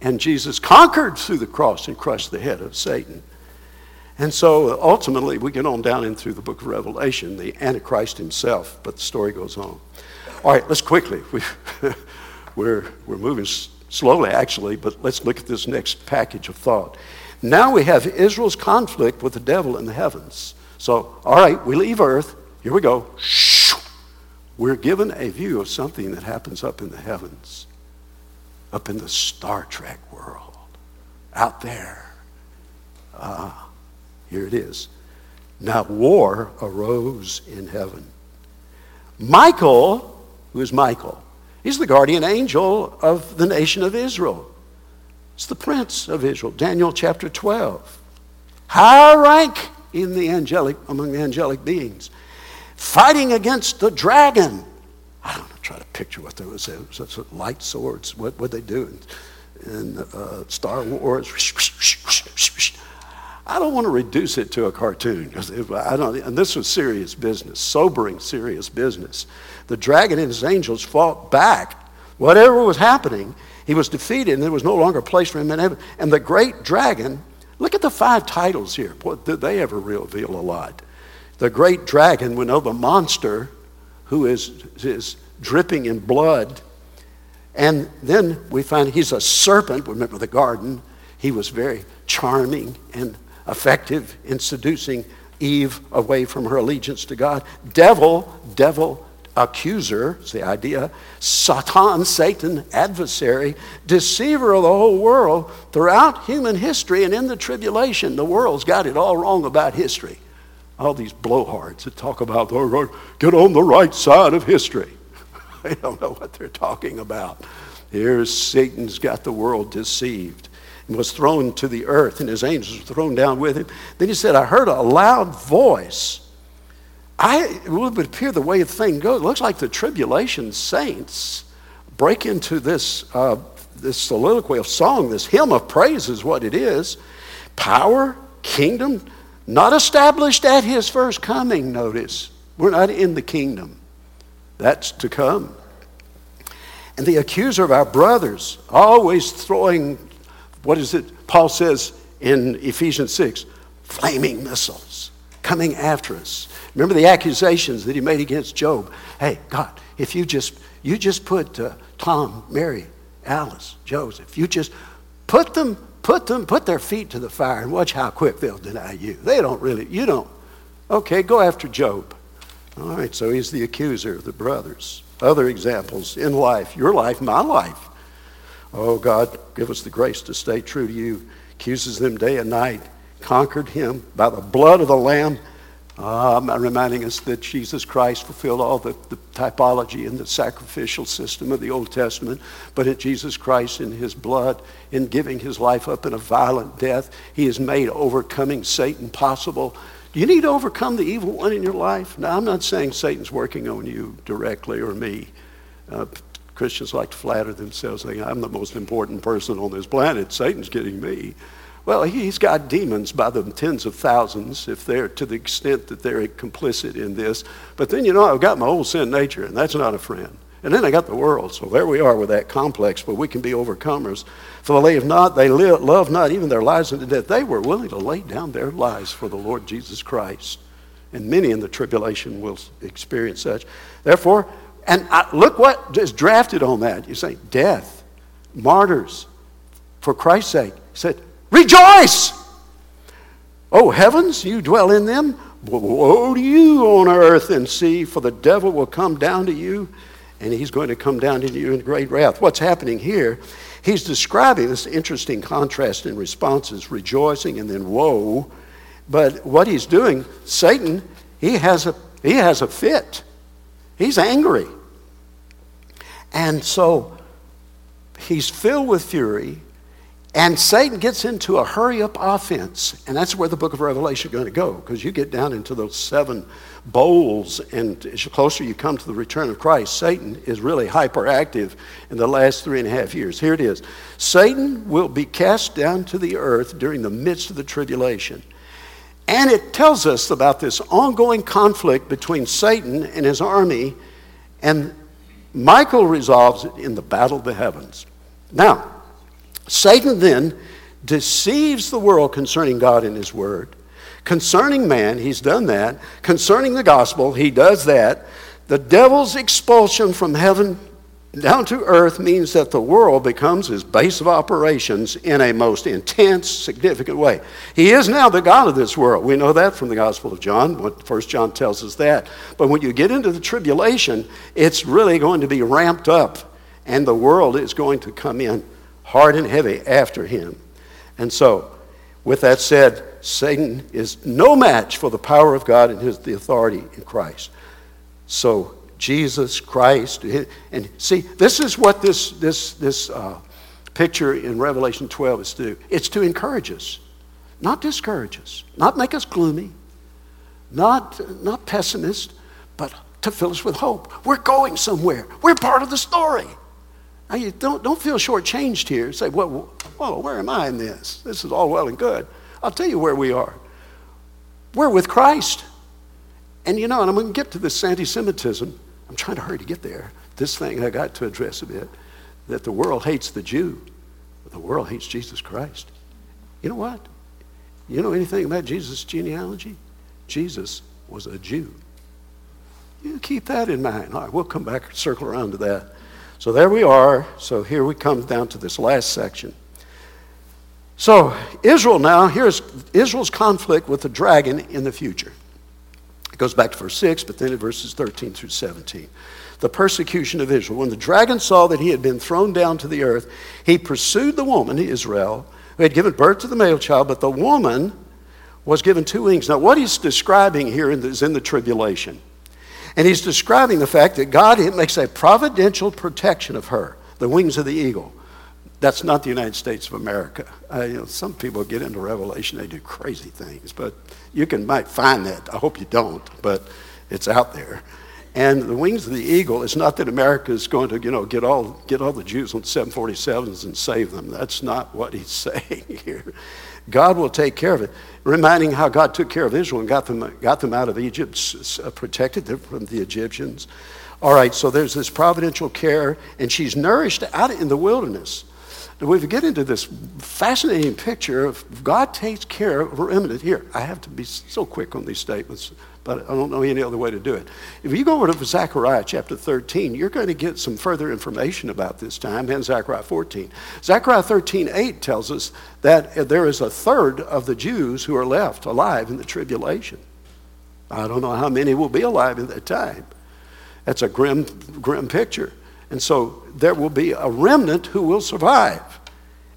And Jesus conquered through the cross and crushed the head of Satan. And so uh, ultimately, we get on down in through the book of Revelation, the Antichrist himself, but the story goes on. All right, let's quickly. We, we're, we're moving slowly, actually, but let's look at this next package of thought. Now we have Israel's conflict with the devil in the heavens. So, all right, we leave earth. Here we go. We're given a view of something that happens up in the heavens, up in the Star Trek world, out there. Ah, here it is. Now war arose in heaven. Michael, who is Michael? He's the guardian angel of the nation of Israel. It's the prince of Israel. Daniel chapter 12. High rank in the angelic, among the angelic beings. Fighting against the dragon. I don't know, try to picture what they there was. Such light swords. What would they do in, in uh, Star Wars? I don't want to reduce it to a cartoon. I don't, and this was serious business, sobering, serious business. The dragon and his angels fought back. Whatever was happening, he was defeated, and there was no longer a place for him in heaven. And the great dragon, look at the five titles here. Boy, did they ever reveal a lot? The great dragon, we know the monster who is, is dripping in blood. And then we find he's a serpent. Remember the garden? He was very charming and effective in seducing Eve away from her allegiance to God. Devil, devil, accuser is the idea. Satan, Satan, adversary, deceiver of the whole world throughout human history and in the tribulation. The world's got it all wrong about history. All these blowhards that talk about, oh, get on the right side of history. they don't know what they're talking about. Here's Satan's got the world deceived and was thrown to the earth, and his angels were thrown down with him. Then he said, I heard a loud voice. I, it would appear the way the thing goes, it looks like the tribulation saints break into this, uh, this soliloquy of song, this hymn of praise is what it is. Power, kingdom, not established at his first coming, notice. We're not in the kingdom. That's to come. And the accuser of our brothers, always throwing what is it Paul says in Ephesians 6? Flaming missiles coming after us. Remember the accusations that he made against Job. Hey, God, if you just you just put uh, Tom, Mary, Alice, Joseph, you just put them, put them, put their feet to the fire and watch how quick they'll deny you. They don't really, you don't. Okay, go after Job. All right, so he's the accuser of the brothers. Other examples in life, your life, my life. Oh, God, give us the grace to stay true to you. Accuses them day and night, conquered him by the blood of the Lamb. Uh, reminding us that Jesus Christ fulfilled all the, the typology and the sacrificial system of the Old Testament, but in Jesus Christ, in his blood, in giving his life up in a violent death, he has made overcoming Satan possible. Do you need to overcome the evil one in your life? Now, I'm not saying Satan's working on you directly or me. Uh, Christians like to flatter themselves, saying, I'm the most important person on this planet. Satan's getting me. Well, he's got demons by the tens of thousands, if they're to the extent that they're complicit in this. But then, you know, I've got my old sin nature, and that's not a friend. And then I got the world. So there we are with that complex, but we can be overcomers. For they have not, they live, love not even their lives unto death. They were willing to lay down their lives for the Lord Jesus Christ. And many in the tribulation will experience such. Therefore, and I, look what is drafted on that. You say, death, martyrs, for Christ's sake. He said, rejoice! Oh, heavens, you dwell in them. Woe to you on earth and sea, for the devil will come down to you, and he's going to come down to you in great wrath. What's happening here? He's describing this interesting contrast in responses rejoicing and then woe. But what he's doing, Satan, he has a, he has a fit. He's angry. And so he's filled with fury, and Satan gets into a hurry up offense. And that's where the book of Revelation is going to go, because you get down into those seven bowls, and as closer you come to the return of Christ, Satan is really hyperactive in the last three and a half years. Here it is Satan will be cast down to the earth during the midst of the tribulation. And it tells us about this ongoing conflict between Satan and his army and Michael resolves it in the battle of the heavens. Now, Satan then deceives the world concerning God and His Word. Concerning man, he's done that. Concerning the gospel, he does that. The devil's expulsion from heaven down to earth means that the world becomes his base of operations in a most intense, significant way. He is now the God of this world. We know that from the Gospel of John. First John tells us that. But when you get into the tribulation, it's really going to be ramped up, and the world is going to come in hard and heavy after him. And so, with that said, Satan is no match for the power of God and his, the authority in Christ. So Jesus Christ. And see, this is what this, this, this uh, picture in Revelation 12 is to do it's to encourage us, not discourage us, not make us gloomy, not, not pessimist, but to fill us with hope. We're going somewhere, we're part of the story. Now, you don't, don't feel shortchanged here. Say, well, well, where am I in this? This is all well and good. I'll tell you where we are. We're with Christ. And you know, and I'm going to get to this anti Semitism. I'm trying to hurry to get there. This thing I got to address a bit that the world hates the Jew, but the world hates Jesus Christ. You know what? You know anything about Jesus' genealogy? Jesus was a Jew. You keep that in mind. All right, we'll come back, circle around to that. So there we are. So here we come down to this last section. So Israel now, here's Israel's conflict with the dragon in the future. It goes back to verse 6, but then in verses 13 through 17. The persecution of Israel. When the dragon saw that he had been thrown down to the earth, he pursued the woman, Israel, who had given birth to the male child, but the woman was given two wings. Now, what he's describing here is in the tribulation. And he's describing the fact that God makes a providential protection of her, the wings of the eagle. That's not the United States of America. Uh, you know, some people get into Revelation, they do crazy things, but you can might find that. I hope you don't, but it's out there. And the wings of the eagle, it's not that America is going to, you know, get all, get all the Jews on 747s and save them. That's not what he's saying here. God will take care of it. Reminding how God took care of Israel and got them, got them out of Egypt, uh, protected them from the Egyptians. All right, so there's this providential care, and she's nourished out in the wilderness. We get into this fascinating picture of God takes care of a remnant. Here, I have to be so quick on these statements, but I don't know any other way to do it. If you go over to Zechariah chapter 13, you're going to get some further information about this time and Zechariah 14. Zechariah 13, 8 tells us that there is a third of the Jews who are left alive in the tribulation. I don't know how many will be alive in that time. That's a grim, grim picture. And so there will be a remnant who will survive.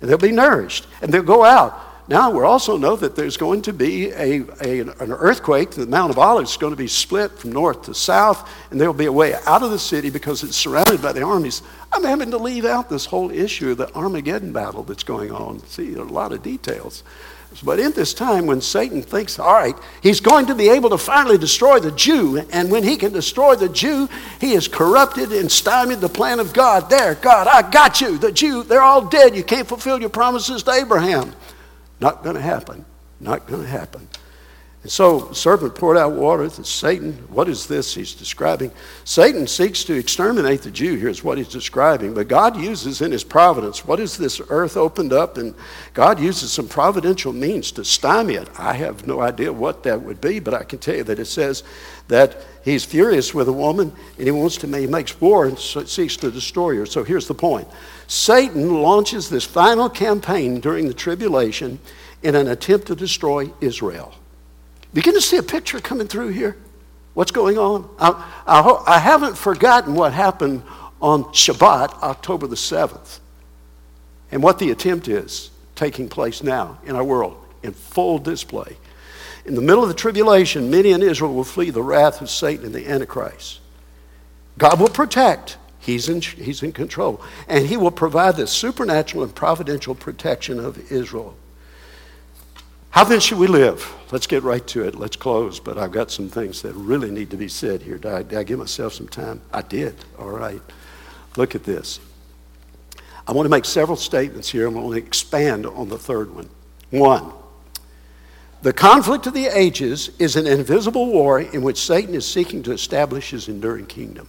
And they'll be nourished. And they'll go out. Now, we also know that there's going to be a, a, an earthquake. The Mount of Olives is going to be split from north to south, and there'll be a way out of the city because it's surrounded by the armies. I'm having to leave out this whole issue of the Armageddon battle that's going on. See, there are a lot of details. But in this time when Satan thinks, all right, he's going to be able to finally destroy the Jew, and when he can destroy the Jew, he has corrupted and stymied the plan of God. There, God, I got you. The Jew, they're all dead. You can't fulfill your promises to Abraham. Not going to happen. Not going to happen. And so, serpent poured out water. To Satan, what is this he's describing? Satan seeks to exterminate the Jew. Here's what he's describing. But God uses in his providence, what is this earth opened up? And God uses some providential means to stymie it. I have no idea what that would be, but I can tell you that it says that he's furious with a woman and he wants to, he makes war and seeks to destroy her. So here's the point Satan launches this final campaign during the tribulation in an attempt to destroy Israel. Begin to see a picture coming through here. What's going on? I, I, I haven't forgotten what happened on Shabbat, October the 7th, and what the attempt is taking place now in our world in full display. In the middle of the tribulation, many in Israel will flee the wrath of Satan and the Antichrist. God will protect. He's in, he's in control. And he will provide the supernatural and providential protection of Israel. How then should we live? Let's get right to it. Let's close. But I've got some things that really need to be said here. Did I, did I give myself some time? I did. All right. Look at this. I want to make several statements here. I'm going to expand on the third one. One, the conflict of the ages is an invisible war in which Satan is seeking to establish his enduring kingdom.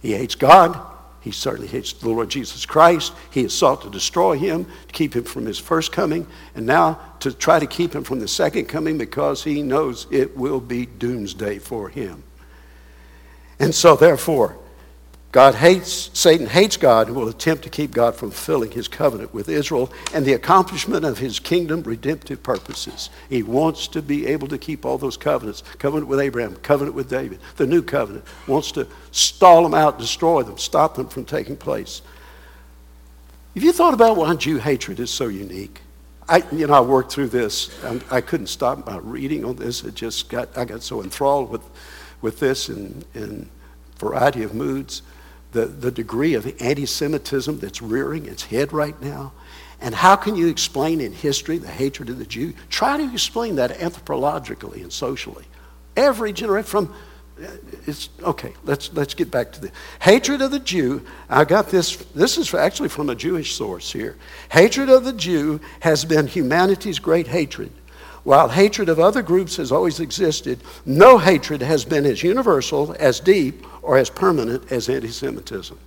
He hates God, he certainly hates the Lord Jesus Christ. He has sought to destroy him, to keep him from his first coming, and now to try to keep him from the second coming because he knows it will be doomsday for him. And so, therefore, God hates, Satan hates God and will attempt to keep God from fulfilling his covenant with Israel and the accomplishment of his kingdom redemptive purposes. He wants to be able to keep all those covenants covenant with Abraham, covenant with David, the new covenant, wants to stall them out, destroy them, stop them from taking place. Have you thought about why Jew hatred is so unique? I, you know, I worked through this. I, I couldn't stop my reading on this. It just got, I got so enthralled with, with this in, in variety of moods the, the degree of anti Semitism that's rearing its head right now. And how can you explain in history the hatred of the Jew? Try to explain that anthropologically and socially. Every generation from it's okay let's let's get back to the hatred of the jew i got this this is actually from a jewish source here hatred of the jew has been humanity's great hatred while hatred of other groups has always existed, no hatred has been as universal, as deep, or as permanent as anti Semitism.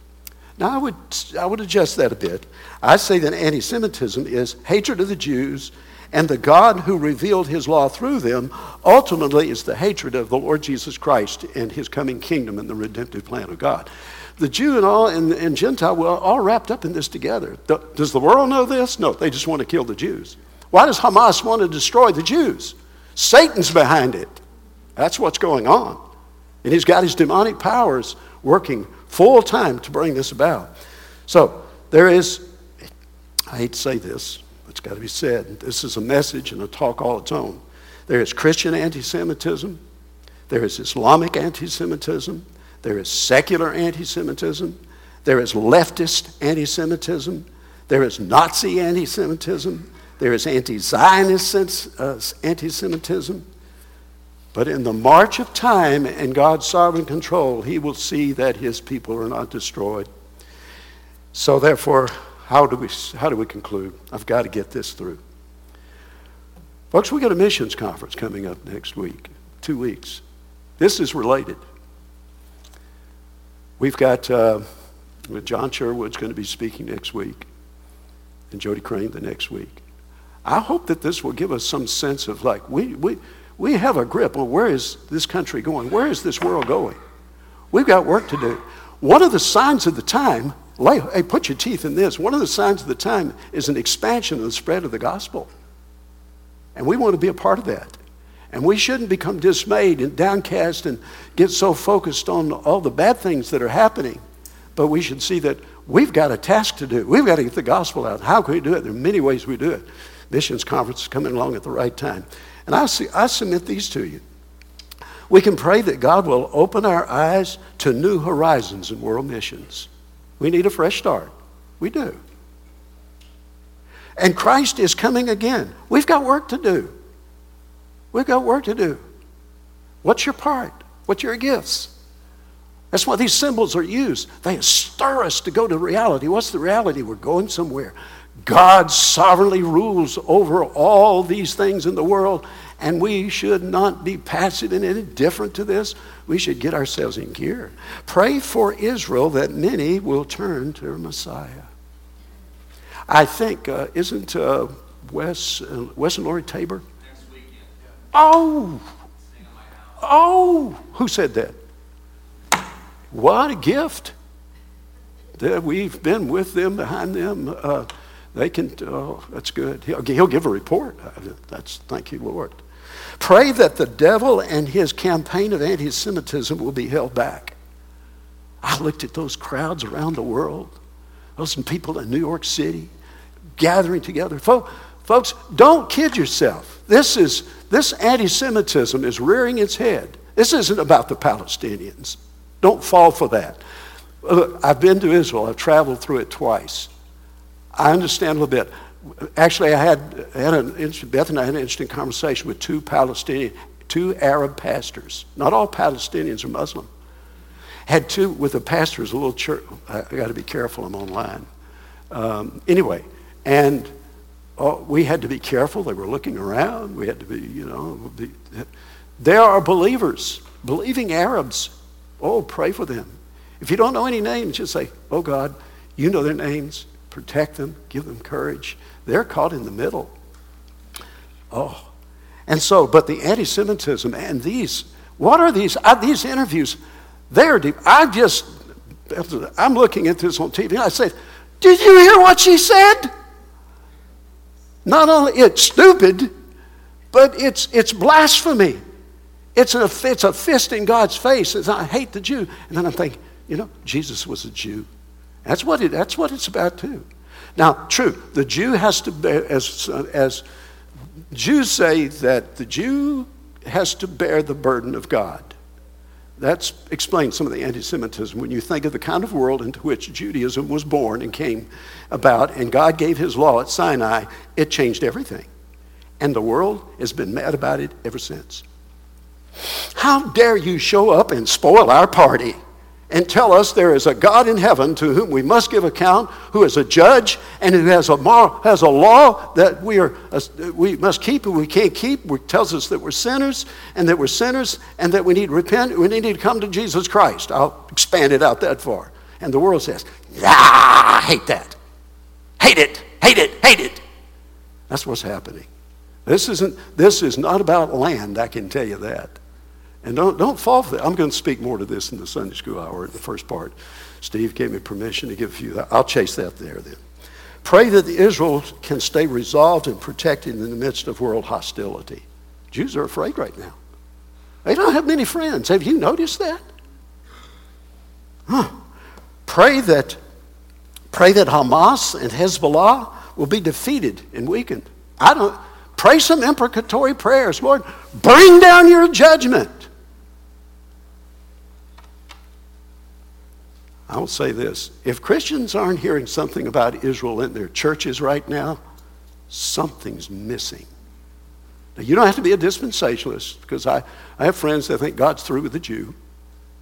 Now, I would, I would adjust that a bit. I say that anti Semitism is hatred of the Jews, and the God who revealed his law through them ultimately is the hatred of the Lord Jesus Christ and his coming kingdom and the redemptive plan of God. The Jew and all and, and Gentile were all wrapped up in this together. Does the world know this? No, they just want to kill the Jews. Why does Hamas want to destroy the Jews? Satan's behind it. That's what's going on. And he's got his demonic powers working full time to bring this about. So there is, I hate to say this, but it's got to be said. This is a message and a talk all its own. There is Christian anti Semitism, there is Islamic anti Semitism, there is secular anti Semitism, there is leftist anti Semitism, there is Nazi anti Semitism, there is anti Zionist uh, anti Semitism. But in the march of time and God's sovereign control, He will see that His people are not destroyed. So, therefore, how do we, how do we conclude? I've got to get this through. Folks, we got a missions conference coming up next week, two weeks. This is related. We've got uh, John Sherwood's going to be speaking next week, and Jody Crane the next week. I hope that this will give us some sense of like, we, we, we have a grip on where is this country going? Where is this world going? We've got work to do. One of the signs of the time, hey, put your teeth in this, one of the signs of the time is an expansion of the spread of the gospel. And we want to be a part of that. And we shouldn't become dismayed and downcast and get so focused on all the bad things that are happening. But we should see that we've got a task to do. We've got to get the gospel out. How can we do it? There are many ways we do it missions conference is coming along at the right time. And I, I submit these to you. We can pray that God will open our eyes to new horizons in world missions. We need a fresh start. We do. And Christ is coming again. We've got work to do. We've got work to do. What's your part? What's your gifts? That's why these symbols are used. They stir us to go to reality. What's the reality? We're going somewhere. God sovereignly rules over all these things in the world, and we should not be passive and indifferent to this. We should get ourselves in gear. Pray for Israel that many will turn to Messiah. I think, uh, isn't uh, Wes, uh, Wes and Lori Tabor? Oh! Oh! Who said that? What a gift that we've been with them, behind them. Uh, they can, oh, that's good. He'll, he'll give a report. Uh, that's, thank you, Lord. Pray that the devil and his campaign of anti Semitism will be held back. I looked at those crowds around the world, those people in New York City gathering together. Folks, don't kid yourself. This, is, this anti Semitism is rearing its head. This isn't about the Palestinians. Don't fall for that. I've been to Israel, I've traveled through it twice. I understand a little bit. Actually, I had, had an Beth and I had an interesting conversation with two Palestinian, two Arab pastors. Not all Palestinians are Muslim. Had two with the pastors, a little church. I, I got to be careful. I'm online. Um, anyway, and oh, we had to be careful. They were looking around. We had to be, you know, be, they are believers, believing Arabs. Oh, pray for them. If you don't know any names, just say, "Oh God, you know their names protect them, give them courage. They're caught in the middle. Oh. And so, but the anti Semitism and these, what are these? Uh, these interviews, They're deep. I just, I'm looking at this on TV. I said, Did you hear what she said? Not only it's stupid, but it's, it's blasphemy. It's a, it's a fist in God's face. It's, I hate the Jew. And then I'm thinking, you know, Jesus was a Jew. That's what, it, that's what it's about, too. Now, true, the Jew has to, bear, as, as Jews say, that the Jew has to bear the burden of God. That explains some of the anti Semitism. When you think of the kind of world into which Judaism was born and came about, and God gave his law at Sinai, it changed everything. And the world has been mad about it ever since. How dare you show up and spoil our party? And tell us there is a God in heaven to whom we must give account, who is a judge and who has a, has a law that we, are, uh, we must keep and we can't keep, which tells us that we're sinners and that we're sinners and that we need to repent, we need to come to Jesus Christ. I'll expand it out that far. And the world says, ah, I hate that. Hate it, hate it, hate it. That's what's happening. This, isn't, this is not about land, I can tell you that. And don't, don't fall for that. I'm going to speak more to this in the Sunday school hour in the first part. Steve gave me permission to give a few. I'll chase that there then. Pray that Israel can stay resolved and protected in the midst of world hostility. Jews are afraid right now. They don't have many friends. Have you noticed that? Huh. Pray that, pray that Hamas and Hezbollah will be defeated and weakened. I don't pray some imprecatory prayers. Lord, bring down your judgment. I will say this if Christians aren't hearing something about Israel in their churches right now, something's missing. Now, you don't have to be a dispensationalist because I, I have friends that think God's through with the Jew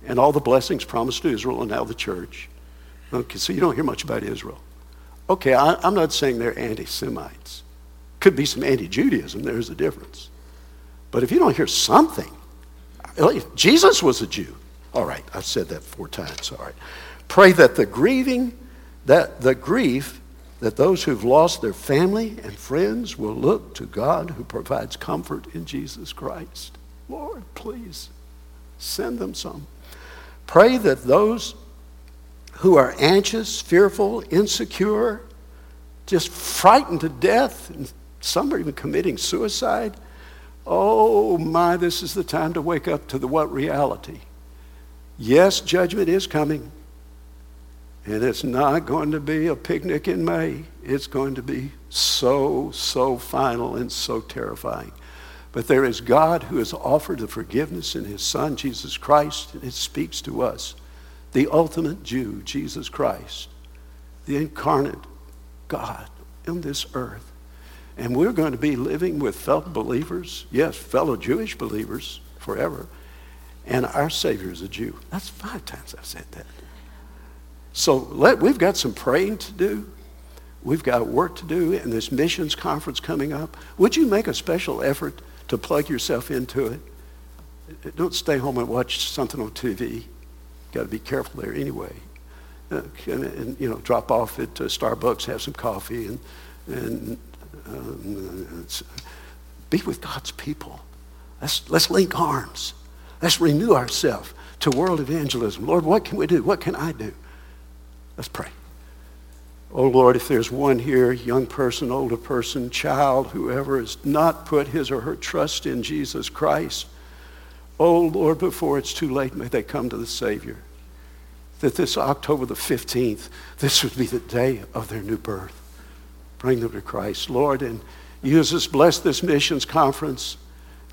and all the blessings promised to Israel and now the church. Okay, so you don't hear much about Israel. Okay, I, I'm not saying they're anti Semites. Could be some anti Judaism, there's a difference. But if you don't hear something, Jesus was a Jew. All right, I've said that four times. All right. Pray that the grieving, that the grief that those who've lost their family and friends will look to God who provides comfort in Jesus Christ. Lord, please send them some. Pray that those who are anxious, fearful, insecure, just frightened to death, and some are even committing suicide. Oh my, this is the time to wake up to the what reality. Yes, judgment is coming. And it's not going to be a picnic in May. It's going to be so, so final and so terrifying. But there is God who has offered the forgiveness in his Son, Jesus Christ, and it speaks to us. The ultimate Jew, Jesus Christ, the incarnate God on this earth. And we're going to be living with fellow believers, yes, fellow Jewish believers forever. And our Savior is a Jew. That's five times I've said that. So let, we've got some praying to do. We've got work to do in this missions conference coming up. Would you make a special effort to plug yourself into it? Don't stay home and watch something on TV. Got to be careful there anyway. Uh, and, and, you know, drop off at uh, Starbucks, have some coffee, and, and um, be with God's people. Let's, let's link arms. Let's renew ourselves to world evangelism. Lord, what can we do? What can I do? Let's pray. Oh Lord, if there's one here, young person, older person, child, whoever has not put his or her trust in Jesus Christ, oh Lord, before it's too late, may they come to the Savior. That this October the 15th, this would be the day of their new birth. Bring them to Christ. Lord, and use us, bless this missions conference.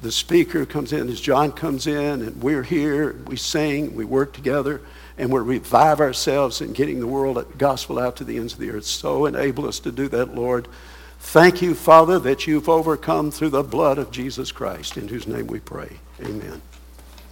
The speaker comes in as John comes in, and we're here, we sing, we work together and we revive ourselves in getting the world gospel out to the ends of the earth. So enable us to do that, Lord. Thank you, Father, that you've overcome through the blood of Jesus Christ, in whose name we pray. Amen.